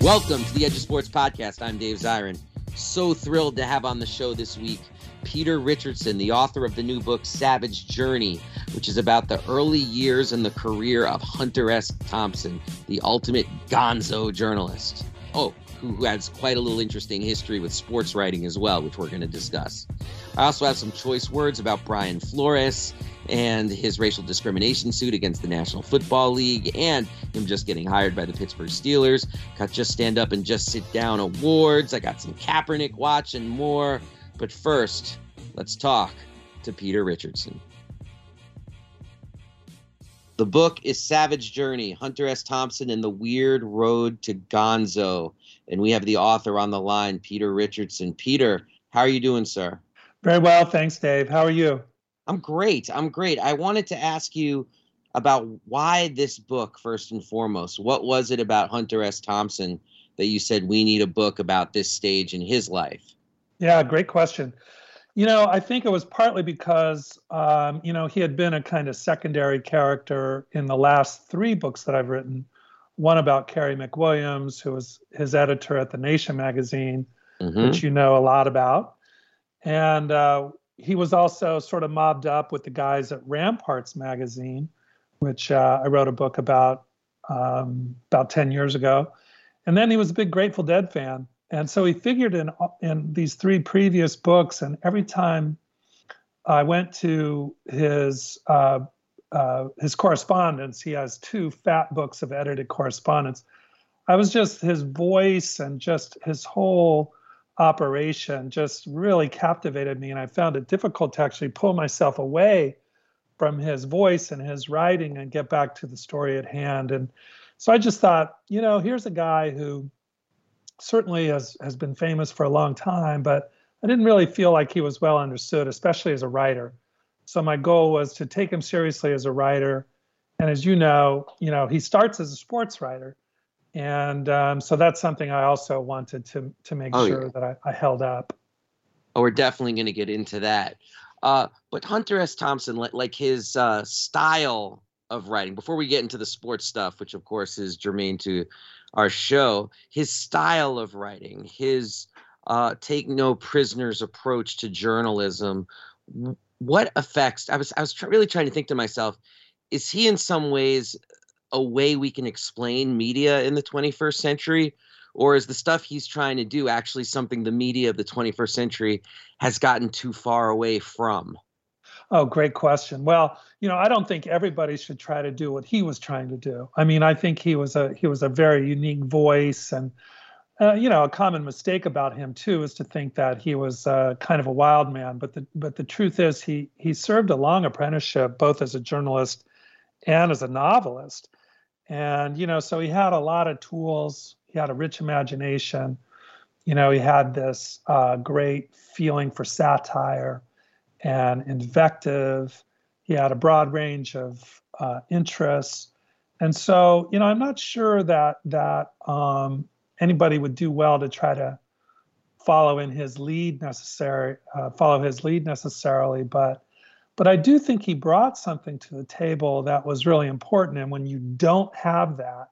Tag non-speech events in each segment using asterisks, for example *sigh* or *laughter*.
Welcome to the Edge of Sports podcast. I'm Dave Zirin. So thrilled to have on the show this week Peter Richardson, the author of the new book Savage Journey, which is about the early years and the career of Hunter S. Thompson, the ultimate gonzo journalist. Oh, who has quite a little interesting history with sports writing as well, which we're going to discuss. I also have some choice words about Brian Flores and his racial discrimination suit against the National Football League and him just getting hired by the Pittsburgh Steelers. Got Just Stand Up and Just Sit Down awards. I got some Kaepernick watch and more. But first, let's talk to Peter Richardson. The book is Savage Journey Hunter S. Thompson and the Weird Road to Gonzo. And we have the author on the line, Peter Richardson. Peter, how are you doing, sir? Very well. Thanks, Dave. How are you? I'm great. I'm great. I wanted to ask you about why this book first and foremost. What was it about Hunter S. Thompson that you said we need a book about this stage in his life? Yeah, great question. You know, I think it was partly because, um, you know, he had been a kind of secondary character in the last three books that I've written. One about Carey McWilliams, who was his editor at The Nation magazine, mm-hmm. which you know a lot about. And uh, he was also sort of mobbed up with the guys at Ramparts magazine, which uh, I wrote a book about um, about 10 years ago. And then he was a big Grateful Dead fan. And so he figured in in these three previous books, and every time I went to his uh, uh, his correspondence, he has two fat books of edited correspondence. I was just his voice and just his whole operation just really captivated me. And I found it difficult to actually pull myself away from his voice and his writing and get back to the story at hand. And so I just thought, you know, here's a guy who certainly has, has been famous for a long time, but I didn't really feel like he was well understood, especially as a writer. So my goal was to take him seriously as a writer. And as you know, you know, he starts as a sports writer and um, so that's something I also wanted to to make oh, sure yeah. that I, I, held up. Oh, we're definitely going to get into that. Uh, but Hunter S. Thompson, like his uh, style of writing, before we get into the sports stuff, which of course is germane to our show, his style of writing, his uh, take no prisoners approach to journalism, what effects? I was I was tr- really trying to think to myself, is he in some ways a way we can explain media in the 21st century? Or is the stuff he's trying to do actually something the media of the 21st century has gotten too far away from? Oh, great question. Well, you know, I don't think everybody should try to do what he was trying to do. I mean, I think he was a he was a very unique voice, and uh, you know, a common mistake about him too is to think that he was uh, kind of a wild man. But the but the truth is, he he served a long apprenticeship both as a journalist and as a novelist. And, you know, so he had a lot of tools. He had a rich imagination. You know, he had this uh, great feeling for satire and invective he had a broad range of uh, interests, and so you know I'm not sure that that um, anybody would do well to try to follow in his lead necessary uh, follow his lead necessarily, but but I do think he brought something to the table that was really important. And when you don't have that,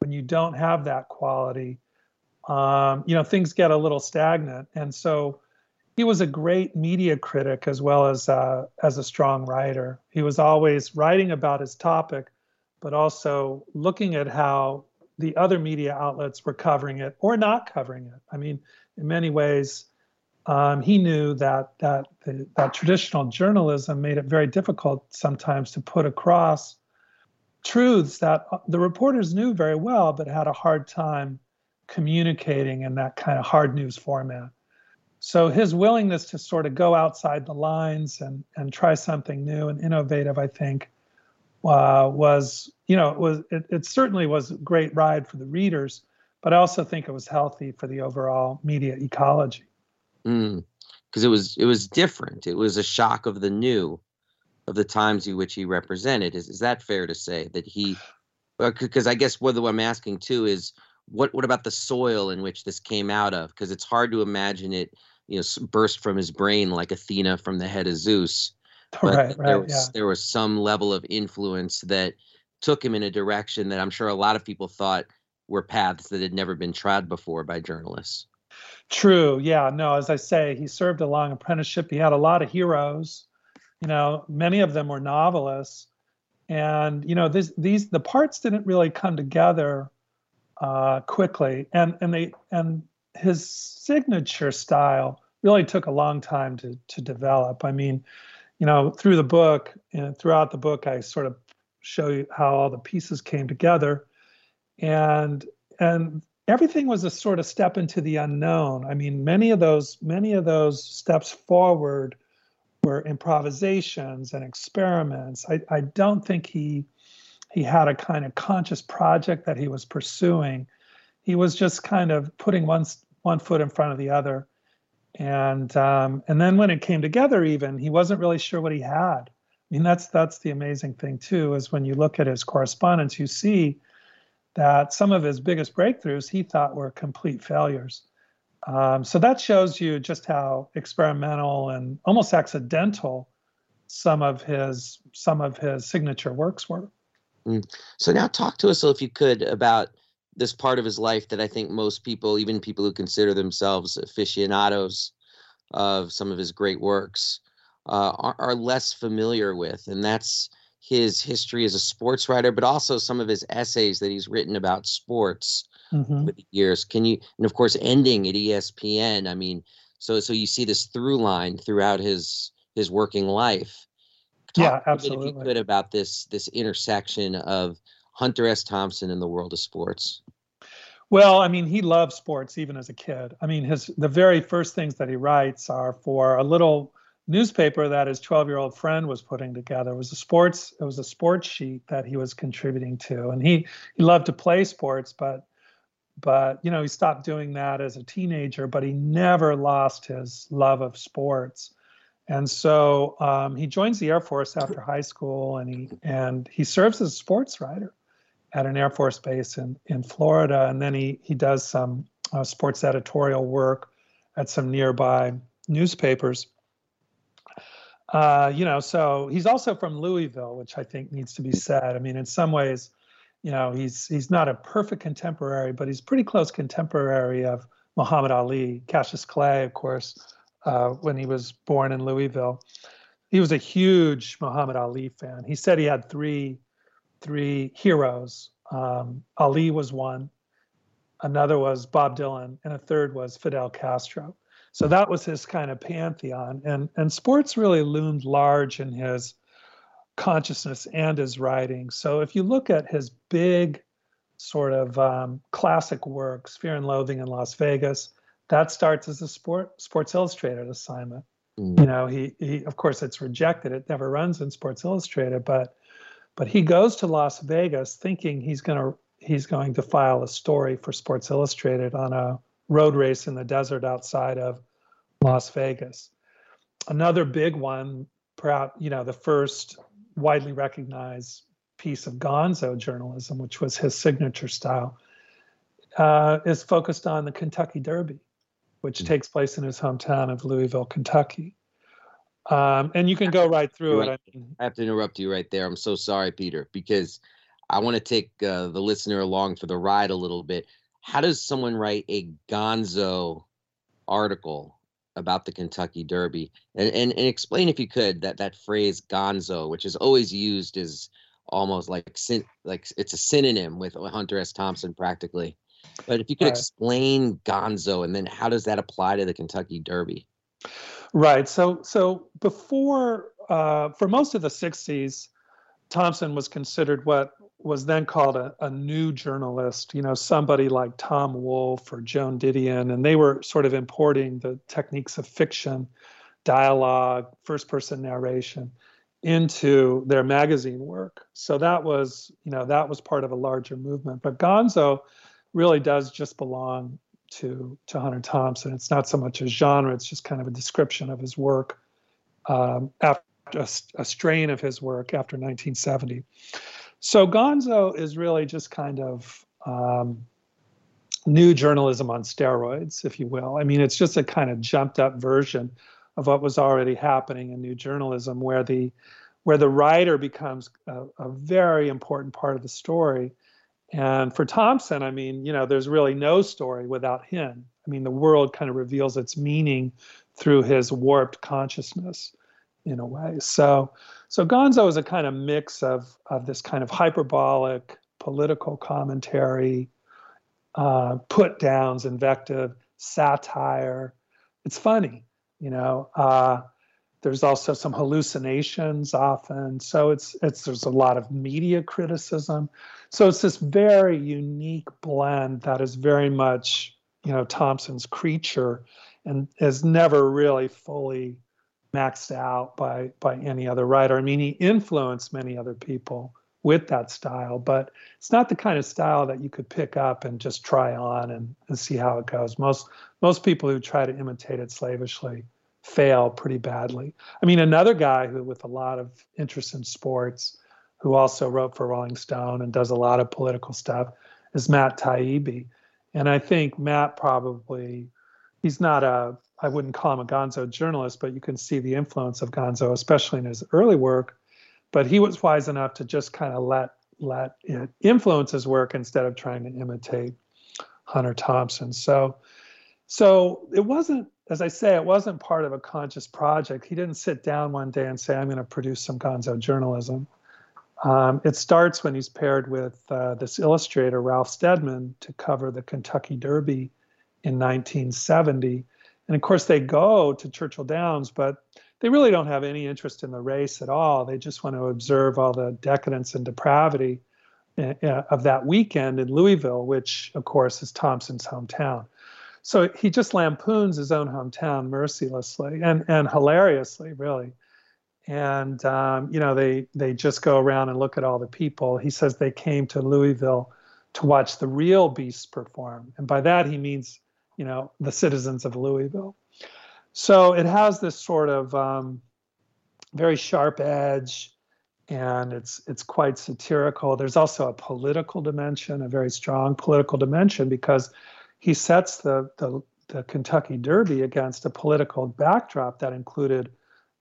when you don't have that quality, um, you know things get a little stagnant. And so he was a great media critic as well as uh, as a strong writer. He was always writing about his topic, but also looking at how the other media outlets were covering it or not covering it. I mean, in many ways, um, he knew that that the, that traditional journalism made it very difficult sometimes to put across truths that uh, the reporters knew very well, but had a hard time communicating in that kind of hard news format. So his willingness to sort of go outside the lines and and try something new and innovative, I think, uh, was you know it was it, it certainly was a great ride for the readers, but I also think it was healthy for the overall media ecology. Because mm, it was it was different. It was a shock of the new, of the times in which he represented. Is is that fair to say that he? Because I guess what I'm asking too is what what about the soil in which this came out of? Because it's hard to imagine it you know burst from his brain like Athena from the head of Zeus. *laughs* But right, right, there was yeah. there was some level of influence that took him in a direction that I'm sure a lot of people thought were paths that had never been trod before by journalists. True. Yeah. No, as I say, he served a long apprenticeship. He had a lot of heroes. You know, many of them were novelists, and you know, this, these the parts didn't really come together uh, quickly, and and they and his signature style really took a long time to to develop. I mean, you know, through the book and throughout the book, I sort of show you how all the pieces came together, and and everything was a sort of step into the unknown. I mean, many of those many of those steps forward were improvisations and experiments. I, I don't think he he had a kind of conscious project that he was pursuing he was just kind of putting one one foot in front of the other, and um, and then when it came together, even he wasn't really sure what he had. I mean, that's that's the amazing thing too, is when you look at his correspondence, you see that some of his biggest breakthroughs he thought were complete failures. Um, so that shows you just how experimental and almost accidental some of his some of his signature works were. Mm. So now talk to us, if you could, about this part of his life that I think most people, even people who consider themselves aficionados of some of his great works, uh, are, are, less familiar with, and that's his history as a sports writer, but also some of his essays that he's written about sports mm-hmm. over the years. Can you, and of course, ending at ESPN. I mean, so so you see this through line throughout his his working life. Talk yeah, absolutely. if you could about this this intersection of Hunter S. Thompson in the world of sports? Well, I mean, he loved sports even as a kid. I mean, his the very first things that he writes are for a little newspaper that his 12-year-old friend was putting together. It was a sports it was a sports sheet that he was contributing to, and he he loved to play sports, but but you know he stopped doing that as a teenager. But he never lost his love of sports. And so um, he joins the Air Force after high school, and he and he serves as a sports writer at an Air Force base in, in Florida. And then he, he does some uh, sports editorial work at some nearby newspapers. Uh, you know, so he's also from Louisville, which I think needs to be said. I mean, in some ways, you know, he's he's not a perfect contemporary, but he's pretty close contemporary of Muhammad Ali, Cassius Clay, of course, uh, when he was born in Louisville. He was a huge Muhammad Ali fan. He said he had three three heroes. Um, Ali was one, another was Bob Dylan, and a third was Fidel Castro. So that was his kind of pantheon, and and sports really loomed large in his consciousness and his writing. So if you look at his big sort of um, classic works, Fear and Loathing in Las Vegas, that starts as a sport Sports Illustrated assignment. Mm. You know, he he of course it's rejected. It never runs in Sports Illustrated, but but he goes to Las Vegas thinking he's going to he's going to file a story for Sports Illustrated on a road race in the desert outside of Las Vegas. Another big one, perhaps you know the first widely recognized piece of gonzo journalism, which was his signature style, uh, is focused on the Kentucky Derby, which mm-hmm. takes place in his hometown of Louisville, Kentucky. Um, and you can go right through it. I, mean, I have to interrupt you right there. I'm so sorry, Peter, because I want to take uh, the listener along for the ride a little bit. How does someone write a gonzo article about the Kentucky Derby? And, and, and explain, if you could, that, that phrase gonzo, which is always used as almost like like it's a synonym with Hunter S. Thompson practically. But if you could right. explain gonzo and then how does that apply to the Kentucky Derby? Right. So so before uh, for most of the '60s, Thompson was considered what was then called a, a new journalist. You know, somebody like Tom Wolfe or Joan Didion, and they were sort of importing the techniques of fiction, dialogue, first-person narration into their magazine work. So that was, you know, that was part of a larger movement. But Gonzo really does just belong to to Hunter Thompson. It's not so much a genre; it's just kind of a description of his work um, after a, a, strain of his work after 1970. So Gonzo is really just kind of um, new journalism on steroids, if you will. I mean, it's just a kind of jumped up version of what was already happening in new journalism, where the where the writer becomes a, a very important part of the story and for Thompson, I mean, you know, there's really no story without him. I mean, the world kind of reveals its meaning through his warped consciousness in a way. So, so Gonzo is a kind of mix of of this kind of hyperbolic political commentary, uh, put downs, invective, satire. It's funny, you know. Uh, there's also some hallucinations often. So it's it's there's a lot of media criticism. So it's this very unique blend that is very much, you know, Thompson's creature and is never really fully maxed out by by any other writer. I mean, he influenced many other people with that style, but it's not the kind of style that you could pick up and just try on and, and see how it goes. Most most people who try to imitate it slavishly fail pretty badly. I mean, another guy who, with a lot of interest in sports, who also wrote for Rolling Stone and does a lot of political stuff, is Matt Taibbi. And I think Matt probably, he's not a, I wouldn't call him a gonzo journalist, but you can see the influence of gonzo, especially in his early work. But he was wise enough to just kind of let let it influence his work instead of trying to imitate Hunter Thompson. So so it wasn't as I say, it wasn't part of a conscious project. He didn't sit down one day and say, I'm going to produce some gonzo journalism. Um, it starts when he's paired with uh, this illustrator, Ralph Steadman, to cover the Kentucky Derby in 1970. And of course, they go to Churchill Downs, but they really don't have any interest in the race at all. They just want to observe all the decadence and depravity uh, uh of that weekend in Louisville, which, of course, is Thompson's hometown. So he just lampoons his own hometown mercilessly and and hilariously, really. And um, you know, they they just go around and look at all the people. He says they came to Louisville to watch the real beasts perform, and by that he means you know the citizens of Louisville. So it has this sort of um, very sharp edge, and it's it's quite satirical. There's also a political dimension, a very strong political dimension, because he sets the, the, the Kentucky Derby against a political backdrop that included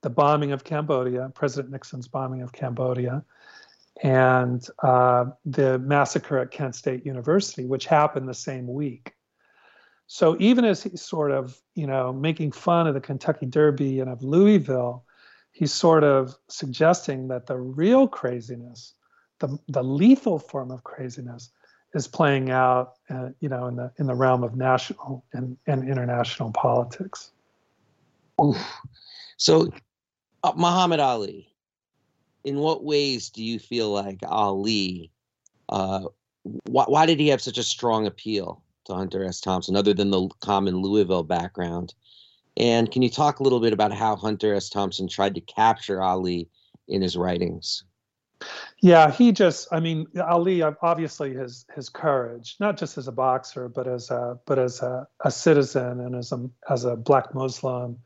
the bombing of Cambodia, President Nixon's bombing of Cambodia, and uh, the massacre at Kent State University, which happened the same week. So even as he's sort of, you know, making fun of the Kentucky Derby and of Louisville, he's sort of suggesting that the real craziness, the, the lethal form of craziness, is playing out, uh, you know, in the in the realm of national and, and international politics. Oof. So, uh, Muhammad Ali, in what ways do you feel like Ali? Uh, why, why did he have such a strong appeal to Hunter S. Thompson, other than the common Louisville background? And can you talk a little bit about how Hunter S. Thompson tried to capture Ali in his writings? Yeah, he just I mean Ali obviously his his courage, not just as a boxer, but as a but as a, a citizen and as a as a black Muslim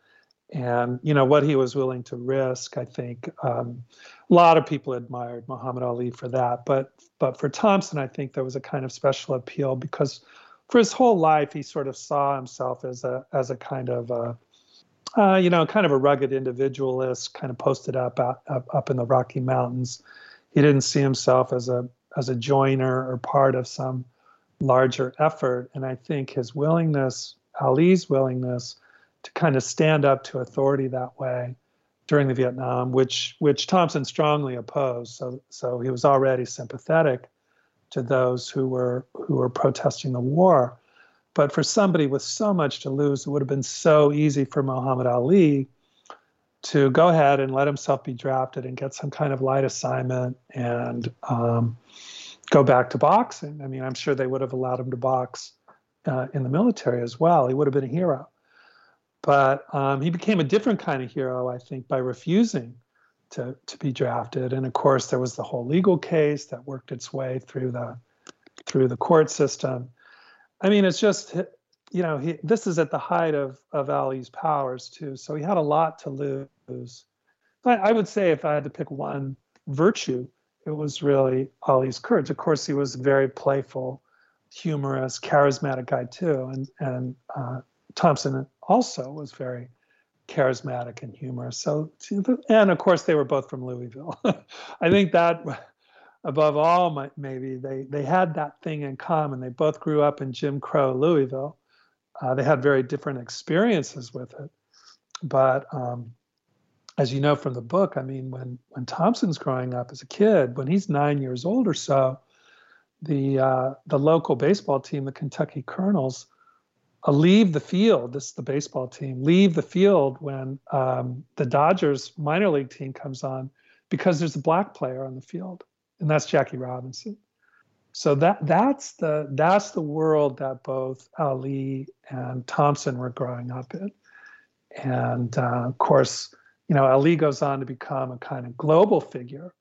and you know what he was willing to risk. I think um, a lot of people admired Muhammad Ali for that, but but for Thompson, I think there was a kind of special appeal because for his whole life he sort of saw himself as a as a kind of a, uh, you know kind of a rugged individualist, kind of posted up, up up in the Rocky Mountains. He didn't see himself as a as a joiner or part of some larger effort, and I think his willingness, Ali's willingness to kind of stand up to authority that way during the Vietnam, which which Thompson strongly opposed. So so he was already sympathetic to those who were who were protesting the war. But for somebody with so much to lose, it would have been so easy for Muhammad Ali to go ahead and let himself be drafted and get some kind of light assignment and um, go back to boxing. I mean, I'm sure they would have allowed him to box uh, in the military as well. He would have been a hero. But um, he became a different kind of hero, I think, by refusing to, to be drafted. And of course, there was the whole legal case that worked its way through the through the court system. I mean, it's just you know, he, this is at the height of of Ali's powers too. So he had a lot to lose. I, I would say if I had to pick one virtue, it was really Ali's courage. Of course, he was very playful, humorous, charismatic guy too, and and uh, Thompson also was very charismatic and humorous. So, and of course, they were both from Louisville. *laughs* I think that, above all, maybe they they had that thing in common. They both grew up in Jim Crow Louisville. Uh, they had very different experiences with it, but um, as you know from the book, I mean, when when Thompson's growing up as a kid, when he's nine years old or so, the uh, the local baseball team, the Kentucky Colonels, uh, leave the field. This is the baseball team. Leave the field when um, the Dodgers minor league team comes on because there's a black player on the field, and that's Jackie Robinson. So that that's the that's the world that both Ali and Thompson were growing up in, and uh, of course, you know, Ali goes on to become a kind of global figure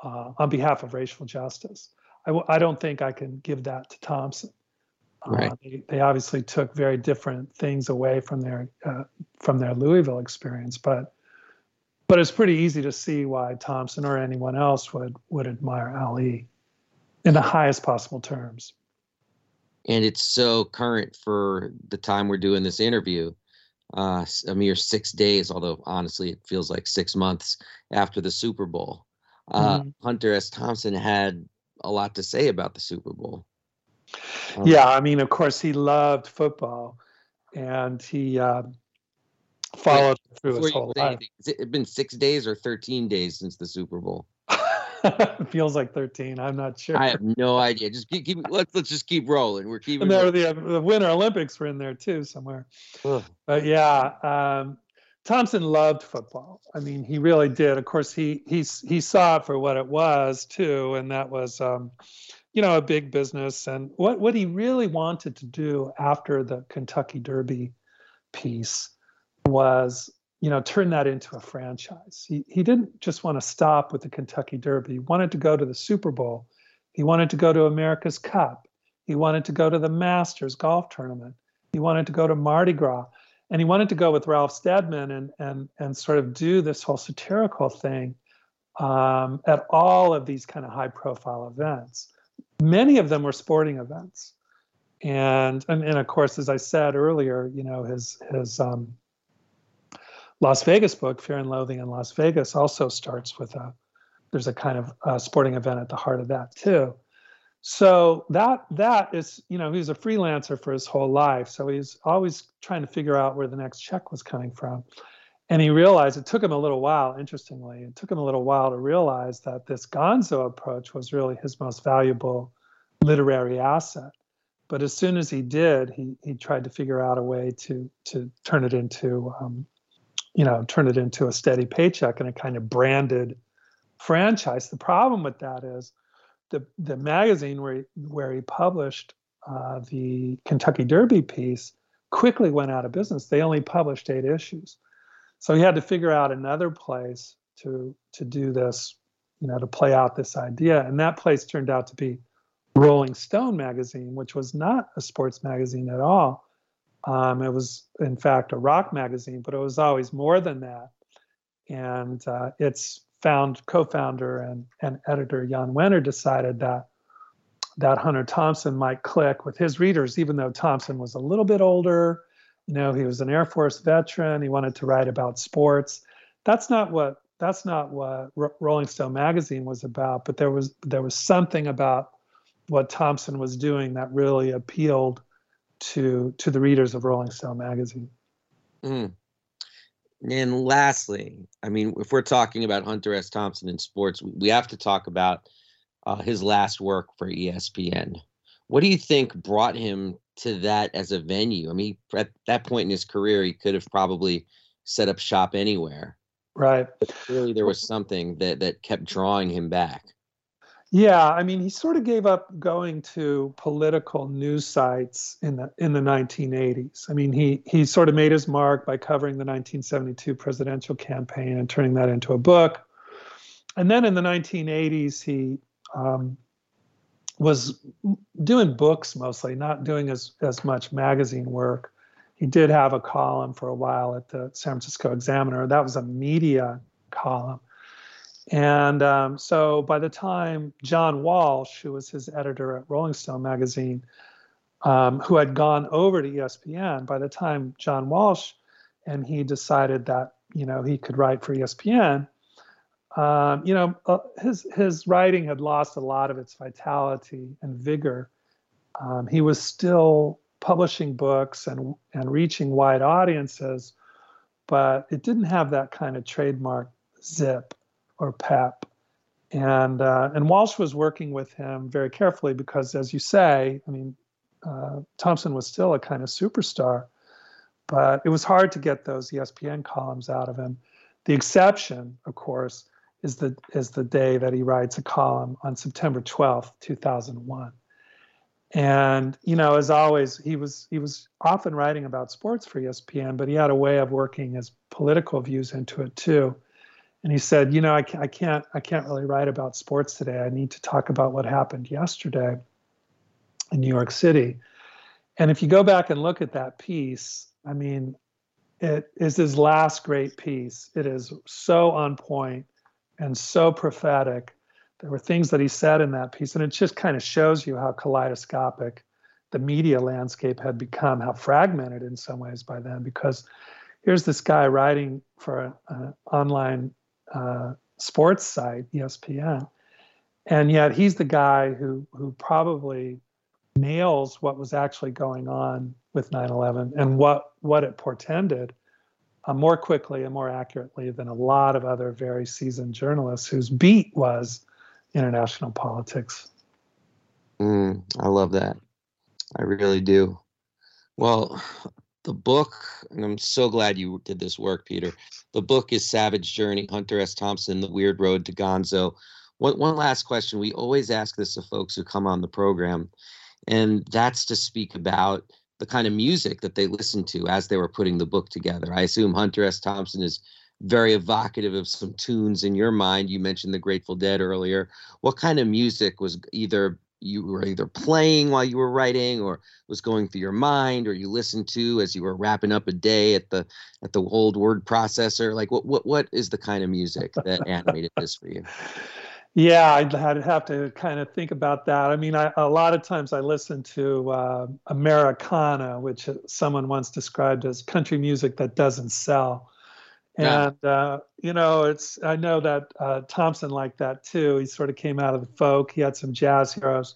uh, on behalf of racial justice. I w- I don't think I can give that to Thompson. Right. Uh, they, they, obviously took very different things away from their uh, from their Louisville experience, but but it's pretty easy to see why Thompson or anyone else would would admire Ali in the highest possible terms. And it's so current for the time we're doing this interview. Uh, a mere six days, although honestly it feels like six months after the Super Bowl. Uh, mm-hmm. Hunter S. Thompson had a lot to say about the Super Bowl. Um, yeah, I mean, of course, he loved football, and he uh, followed wait, through his whole life. Has it been six days or thirteen days since the Super Bowl? *laughs* feels like 13 i'm not sure i have no idea just keep, keep let's let's just keep rolling we're keeping and there the, the winter olympics were in there too somewhere Ugh. but yeah um, thompson loved football i mean he really did of course he he he saw it for what it was too and that was um, you know, a big business. And what, what he really wanted to do after the Kentucky Derby piece was, you know, turn that into a franchise. He, he didn't just want to stop with the Kentucky Derby. He wanted to go to the Super Bowl. He wanted to go to America's Cup. He wanted to go to the Masters golf tournament. He wanted to go to Mardi Gras. And he wanted to go with Ralph Steadman and, and, and sort of do this whole satirical thing um, at all of these kind of high profile events many of them were sporting events. And, and, and of course, as I said earlier, you know, his, his um, Las Vegas book, Fear and Loathing in Las Vegas, also starts with a, there's a kind of sporting event at the heart of that too. So that that is, you know, he's a freelancer for his whole life. So he's always trying to figure out where the next check was coming from. And he realized it took him a little while, interestingly, it took him a little while to realize that this gonzo approach was really his most valuable literary asset. But as soon as he did, he, he tried to figure out a way to, to turn it into, um, you know, turn it into a steady paycheck and a kind of branded franchise. The problem with that is the, the magazine where he, where he published uh, the Kentucky Derby piece quickly went out of business. They only published eight issues. So he had to figure out another place to to do this, you know, to play out this idea. And that place turned out to be Rolling Stone magazine, which was not a sports magazine at all. Um, it was, in fact, a rock magazine, but it was always more than that. And uh, its found co-founder and, and editor Jan Wenner decided that that Hunter Thompson might click with his readers, even though Thompson was a little bit older. You know, he was an Air Force veteran. He wanted to write about sports. That's not what that's not what R- Rolling Stone magazine was about. But there was there was something about what Thompson was doing that really appealed to to the readers of Rolling Stone magazine. Mm. And lastly, I mean, if we're talking about Hunter S. Thompson in sports, we have to talk about uh, his last work for ESPN. What do you think brought him to that as a venue? I mean, at that point in his career, he could have probably set up shop anywhere. Right. But clearly, there was something that that kept drawing him back. Yeah, I mean, he sort of gave up going to political news sites in the in the 1980s. I mean, he he sort of made his mark by covering the 1972 presidential campaign and turning that into a book. And then in the 1980s, he um, was doing books mostly, not doing as as much magazine work. He did have a column for a while at the San Francisco Examiner. That was a media column and um, so by the time John Walsh, who was his editor at Rolling Stone magazine, um, who had gone over to ESPN, by the time John Walsh and he decided that you know he could write for ESPN, um, you know uh, his his writing had lost a lot of its vitality and vigor. Um, he was still publishing books and and reaching wide audiences, but it didn't have that kind of trademark zip or PEP. And, uh, and Walsh was working with him very carefully because, as you say, I mean, uh, Thompson was still a kind of superstar, but it was hard to get those ESPN columns out of him. The exception, of course, is the is the day that he writes a column on September 12th, 2001. And you know, as always, he was he was often writing about sports for ESPN, but he had a way of working his political views into it too and he said, "You know, I, I can't I can't really write about sports today. I need to talk about what happened yesterday in New York City." And if you go back and look at that piece, I mean, it is his last great piece. It is so on point and so prophetic. There were things that he said in that piece, and it just kind of shows you how kaleidoscopic the media landscape had become, how fragmented in some ways by then, because here's this guy writing for an online uh, sports site, ESPN, and yet he's the guy who who probably nails what was actually going on with 9/11 and what what it portended uh, more quickly and more accurately than a lot of other very seasoned journalists whose beat was international politics. Mm, I love that. I really do. Well, the book, and I'm so glad you did this work, Peter. The book is Savage Journey, Hunter S. Thompson, The Weird Road to Gonzo. One, one last question. We always ask this of folks who come on the program, and that's to speak about the kind of music that they listened to as they were putting the book together. I assume Hunter S. Thompson is very evocative of some tunes in your mind. You mentioned the Grateful Dead earlier. What kind of music was either you were either playing while you were writing or was going through your mind or you listened to as you were wrapping up a day at the at the old word processor? Like what what what is the kind of music that *laughs* animated this for you? Yeah i'd have to kind of think about that. I mean I, a lot of times i listen to uh, americana which someone once described as country music that doesn't sell and yeah. uh, you know it's i know that uh, thompson liked that too. He sort of came out of the folk. He had some jazz heroes.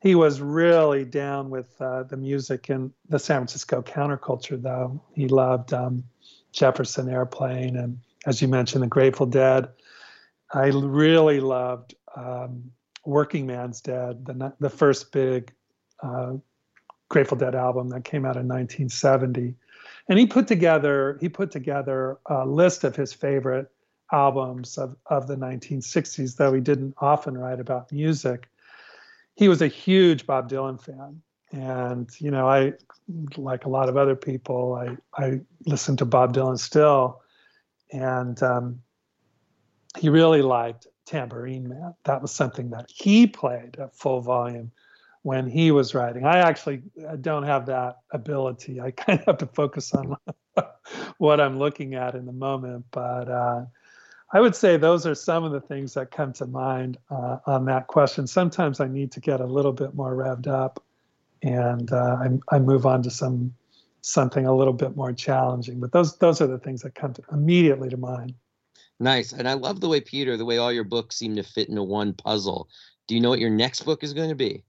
He was really down with uh, the music and the san francisco counterculture though. He loved um, jefferson airplane and as you mentioned the grateful dead. I really loved um, workingman's dead the, the first big uh, grateful dead album that came out in 1970 and he put together he put together a list of his favorite albums of, of the 1960s though he didn't often write about music. He was a huge bob dylan fan. And you know i like a lot of other people i i listen to bob dylan still. And um, he really liked tambourine man. That was something that he played at full volume when he was writing. I actually don't have that ability. I *laughs* kind of have to focus on *laughs* what I'm looking at in the moment. But uh, I would say those are some of the things that come to mind uh, on that question. Sometimes I need to get a little bit more revved up, and uh, I, I move on to some something a little bit more challenging. But those those are the things that come to, immediately to mind. Nice, and I love the way Peter, the way all your books seem to fit into one puzzle. Do you know what your next book is going to be?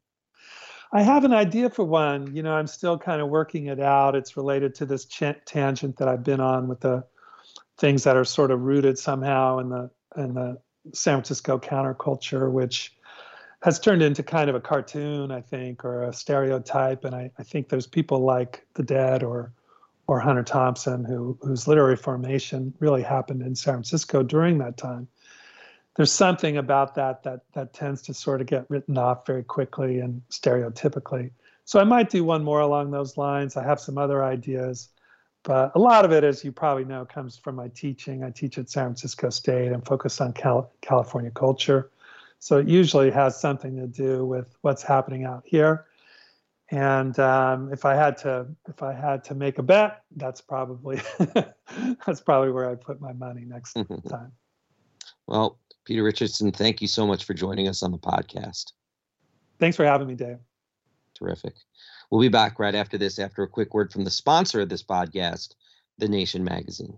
I have an idea for one. You know, I'm still kind of working it out. It's related to this ch- tangent that I've been on with the things that are sort of rooted somehow in the in the San Francisco counterculture, which has turned into kind of a cartoon, I think, or a stereotype. And I, I think there's people like the Dead or or Hunter Thompson who whose literary formation really happened in San Francisco during that time. There's something about that that that tends to sort of get written off very quickly and stereotypically. So I might do one more along those lines. I have some other ideas. But a lot of it, as you probably know, comes from my teaching. I teach at San Francisco State and focus on Cal- California culture. So it usually has something to do with what's happening out here. And um, if I had to, if I had to make a bet, that's probably *laughs* that's probably where I put my money next *laughs* time. Well, Peter Richardson, thank you so much for joining us on the podcast. Thanks for having me, Dave. Terrific. We'll be back right after this, after a quick word from the sponsor of this podcast, The Nation Magazine.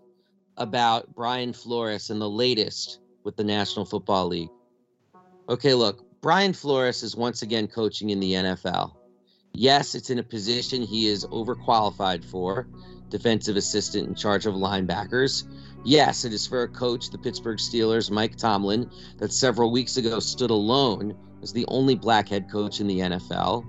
about Brian Flores and the latest with the National Football League. Okay, look, Brian Flores is once again coaching in the NFL. Yes, it's in a position he is overqualified for, defensive assistant in charge of linebackers. Yes, it is for a coach, the Pittsburgh Steelers, Mike Tomlin, that several weeks ago stood alone as the only black head coach in the NFL.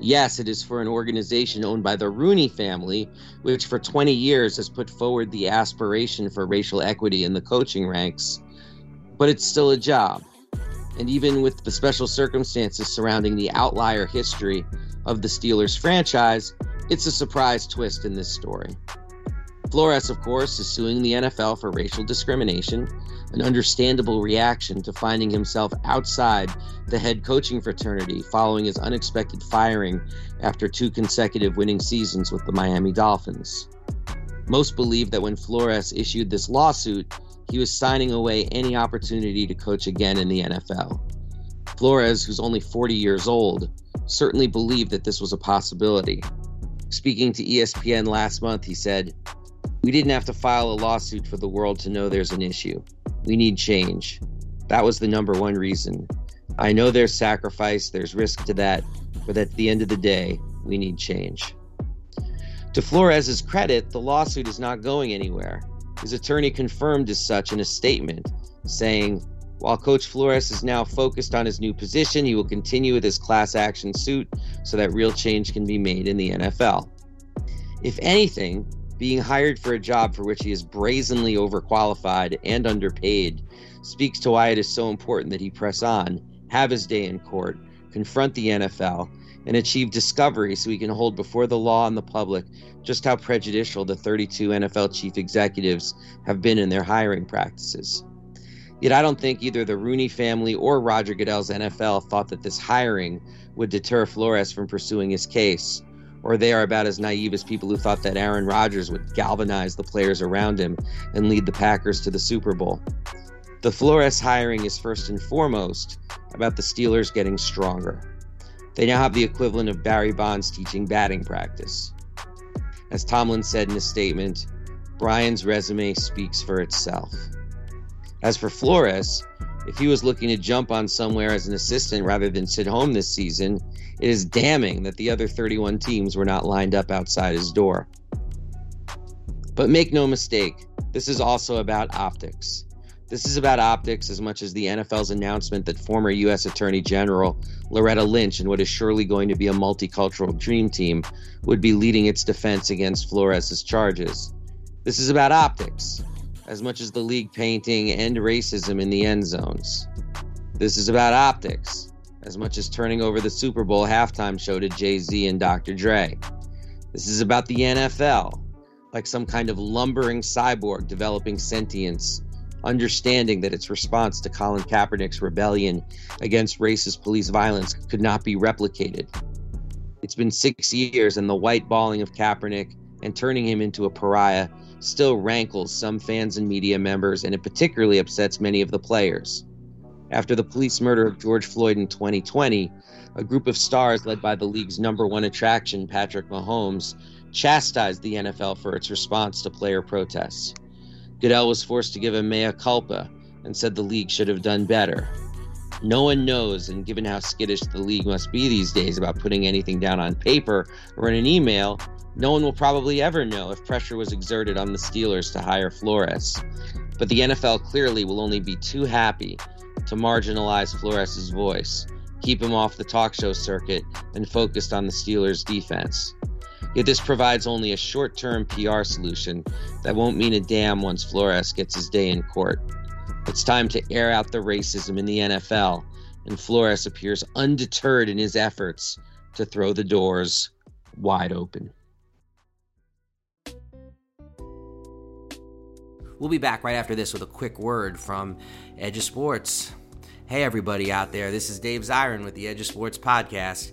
Yes, it is for an organization owned by the Rooney family, which for 20 years has put forward the aspiration for racial equity in the coaching ranks. But it's still a job. And even with the special circumstances surrounding the outlier history of the Steelers franchise, it's a surprise twist in this story. Flores, of course, is suing the NFL for racial discrimination, an understandable reaction to finding himself outside the head coaching fraternity following his unexpected firing after two consecutive winning seasons with the Miami Dolphins. Most believe that when Flores issued this lawsuit, he was signing away any opportunity to coach again in the NFL. Flores, who's only 40 years old, certainly believed that this was a possibility. Speaking to ESPN last month, he said, We didn't have to file a lawsuit for the world to know there's an issue. We need change. That was the number one reason. I know there's sacrifice, there's risk to that, but at the end of the day, we need change. To Flores's credit, the lawsuit is not going anywhere. His attorney confirmed as such in a statement, saying, while Coach Flores is now focused on his new position, he will continue with his class action suit so that real change can be made in the NFL. If anything, being hired for a job for which he is brazenly overqualified and underpaid speaks to why it is so important that he press on, have his day in court, confront the NFL, and achieve discovery so he can hold before the law and the public just how prejudicial the 32 NFL chief executives have been in their hiring practices. Yet I don't think either the Rooney family or Roger Goodell's NFL thought that this hiring would deter Flores from pursuing his case, or they are about as naive as people who thought that Aaron Rodgers would galvanize the players around him and lead the Packers to the Super Bowl. The Flores hiring is first and foremost about the Steelers getting stronger. They now have the equivalent of Barry Bonds teaching batting practice. As Tomlin said in a statement, Brian's resume speaks for itself. As for Flores, If he was looking to jump on somewhere as an assistant rather than sit home this season, it is damning that the other 31 teams were not lined up outside his door. But make no mistake, this is also about optics. This is about optics as much as the NFL's announcement that former U.S. Attorney General Loretta Lynch and what is surely going to be a multicultural dream team would be leading its defense against Flores' charges. This is about optics as much as the league painting and racism in the end zones. This is about optics as much as turning over the Super Bowl halftime show to Jay Z and Dr. Dre. This is about the NFL, like some kind of lumbering cyborg developing sentience understanding that its response to Colin Kaepernick's rebellion against racist police violence could not be replicated. It's been six years, and the white balling of Kaepernick and turning him into a pariah still rankles some fans and media members, and it particularly upsets many of the players. After the police murder of George Floyd in 2020, a group of stars led by the league's number one attraction, Patrick Mahomes, chastised the NFL for its response to player protests. Goodell was forced to give a mea culpa and said the league should have done better. No one knows, and given how skittish the league must be these days about putting anything down on paper or in an email, no one will probably ever know if pressure was exerted on the Steelers to hire Flores. But the NFL clearly will only be too happy to marginalize Flores' voice, keep him off the talk show circuit, and focused on the Steelers' defense. Yet this provides only a short term PR solution that won't mean a damn once Flores gets his day in court. It's time to air out the racism in the NFL, and Flores appears undeterred in his efforts to throw the doors wide open. We'll be back right after this with a quick word from Edge of Sports. Hey, everybody out there, this is Dave Zirin with the Edge of Sports podcast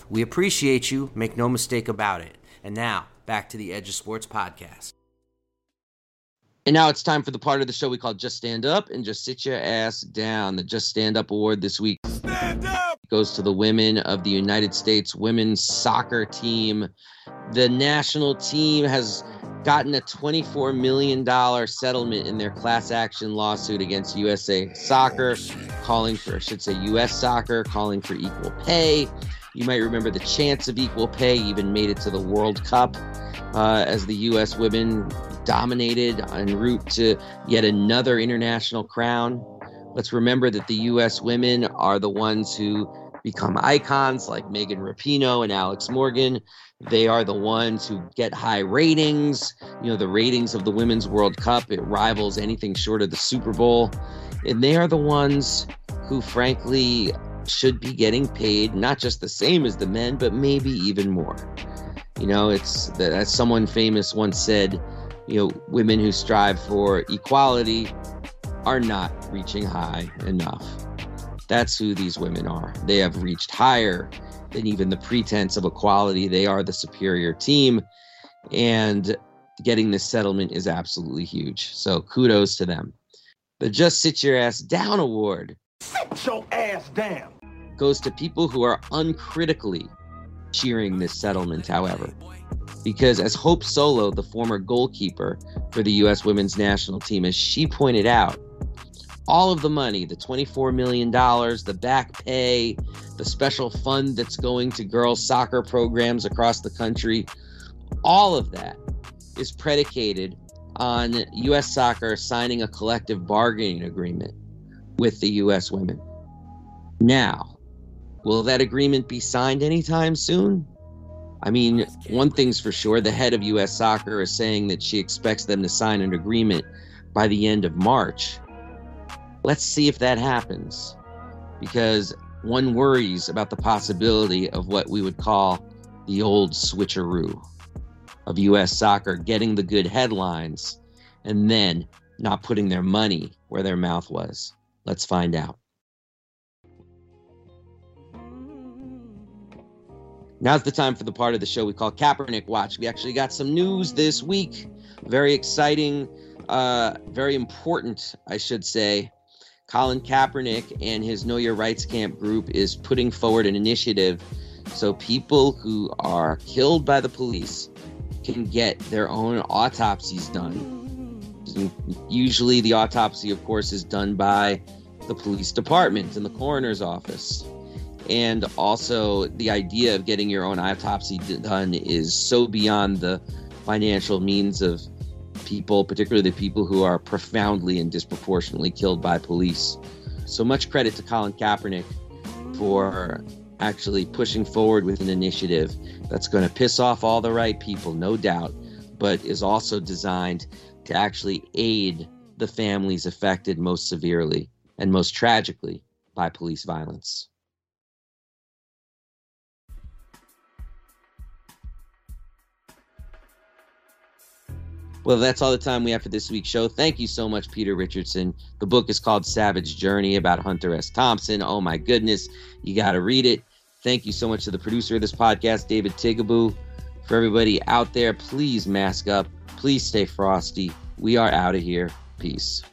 we appreciate you, make no mistake about it. And now, back to the Edge of Sports podcast. And now it's time for the part of the show we call Just Stand Up and Just Sit Your Ass Down. The Just Stand Up Award this week goes to the women of the United States women's soccer team. The national team has gotten a $24 million settlement in their class action lawsuit against USA Soccer, calling for, I should say, US Soccer, calling for equal pay. You might remember the chants of equal pay even made it to the World Cup uh, as the U.S. women dominated en route to yet another international crown. Let's remember that the U.S. women are the ones who become icons like Megan Rapinoe and Alex Morgan. They are the ones who get high ratings. You know, the ratings of the Women's World Cup, it rivals anything short of the Super Bowl. And they are the ones who, frankly, should be getting paid not just the same as the men, but maybe even more. You know, it's that as someone famous once said, you know, women who strive for equality are not reaching high enough. That's who these women are. They have reached higher than even the pretense of equality. They are the superior team. And getting this settlement is absolutely huge. So kudos to them. The Just Sit Your Ass Down Award Sit your ass down. Goes to people who are uncritically cheering this settlement, however. Because as Hope Solo, the former goalkeeper for the U.S. women's national team, as she pointed out, all of the money, the $24 million, the back pay, the special fund that's going to girls' soccer programs across the country, all of that is predicated on U.S. soccer signing a collective bargaining agreement with the U.S. women. Now, will that agreement be signed anytime soon? I mean, one thing's for sure the head of U.S. soccer is saying that she expects them to sign an agreement by the end of March. Let's see if that happens because one worries about the possibility of what we would call the old switcheroo of U.S. soccer getting the good headlines and then not putting their money where their mouth was. Let's find out. Now's the time for the part of the show we call Kaepernick Watch. We actually got some news this week. Very exciting, uh, very important, I should say. Colin Kaepernick and his Know Your Rights Camp group is putting forward an initiative so people who are killed by the police can get their own autopsies done Usually, the autopsy, of course, is done by the police department and the coroner's office. And also, the idea of getting your own autopsy done is so beyond the financial means of people, particularly the people who are profoundly and disproportionately killed by police. So much credit to Colin Kaepernick for actually pushing forward with an initiative that's going to piss off all the right people, no doubt, but is also designed to actually aid the families affected most severely and most tragically by police violence. Well, that's all the time we have for this week's show. Thank you so much, Peter Richardson. The book is called Savage Journey about Hunter S. Thompson. Oh my goodness, you got to read it. Thank you so much to the producer of this podcast, David Tigaboo. For everybody out there, please mask up. Please stay frosty. We are out of here. Peace.